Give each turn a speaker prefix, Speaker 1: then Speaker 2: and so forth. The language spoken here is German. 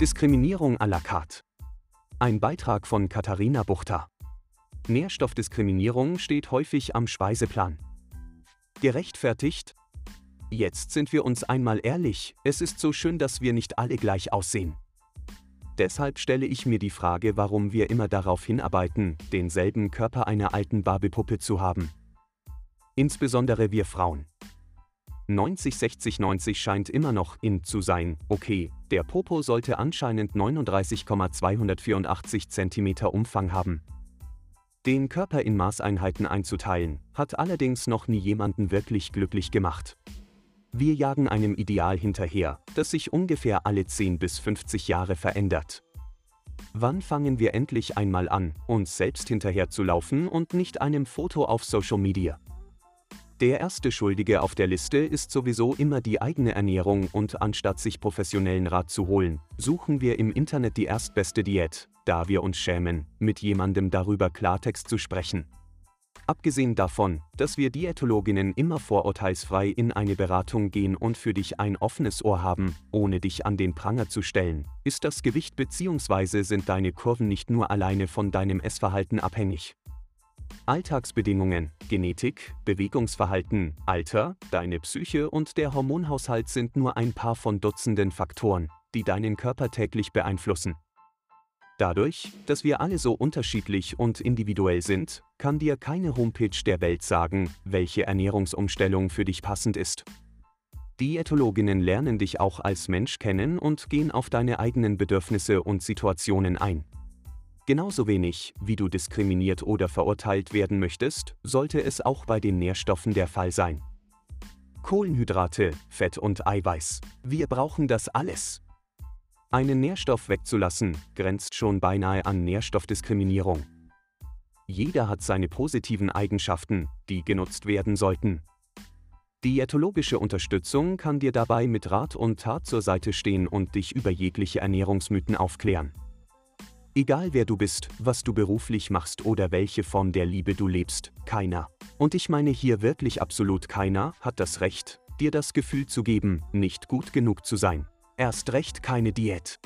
Speaker 1: Diskriminierung à la carte. Ein Beitrag von Katharina Buchter. Nährstoffdiskriminierung steht häufig am Speiseplan. Gerechtfertigt? Jetzt sind wir uns einmal ehrlich, es ist so schön, dass wir nicht alle gleich aussehen. Deshalb stelle ich mir die Frage, warum wir immer darauf hinarbeiten, denselben Körper einer alten Barbiepuppe zu haben. Insbesondere wir Frauen. 90 60 90 scheint immer noch in zu sein, okay, der Popo sollte anscheinend 39,284 cm Umfang haben. Den Körper in Maßeinheiten einzuteilen, hat allerdings noch nie jemanden wirklich glücklich gemacht. Wir jagen einem Ideal hinterher, das sich ungefähr alle 10 bis 50 Jahre verändert. Wann fangen wir endlich einmal an, uns selbst hinterherzulaufen und nicht einem Foto auf Social Media? Der erste Schuldige auf der Liste ist sowieso immer die eigene Ernährung und anstatt sich professionellen Rat zu holen, suchen wir im Internet die erstbeste Diät, da wir uns schämen, mit jemandem darüber Klartext zu sprechen. Abgesehen davon, dass wir Diätologinnen immer vorurteilsfrei in eine Beratung gehen und für dich ein offenes Ohr haben, ohne dich an den Pranger zu stellen, ist das Gewicht bzw. sind deine Kurven nicht nur alleine von deinem Essverhalten abhängig. Alltagsbedingungen, Genetik, Bewegungsverhalten, Alter, deine Psyche und der Hormonhaushalt sind nur ein paar von Dutzenden Faktoren, die deinen Körper täglich beeinflussen. Dadurch, dass wir alle so unterschiedlich und individuell sind, kann dir keine Homepage der Welt sagen, welche Ernährungsumstellung für dich passend ist. Diätologinnen lernen dich auch als Mensch kennen und gehen auf deine eigenen Bedürfnisse und Situationen ein. Genauso wenig, wie du diskriminiert oder verurteilt werden möchtest, sollte es auch bei den Nährstoffen der Fall sein. Kohlenhydrate, Fett und Eiweiß. Wir brauchen das alles. Einen Nährstoff wegzulassen, grenzt schon beinahe an Nährstoffdiskriminierung. Jeder hat seine positiven Eigenschaften, die genutzt werden sollten. Diätologische Unterstützung kann dir dabei mit Rat und Tat zur Seite stehen und dich über jegliche Ernährungsmythen aufklären. Egal wer du bist, was du beruflich machst oder welche Form der Liebe du lebst, keiner, und ich meine hier wirklich absolut keiner, hat das Recht, dir das Gefühl zu geben, nicht gut genug zu sein. Erst recht keine Diät.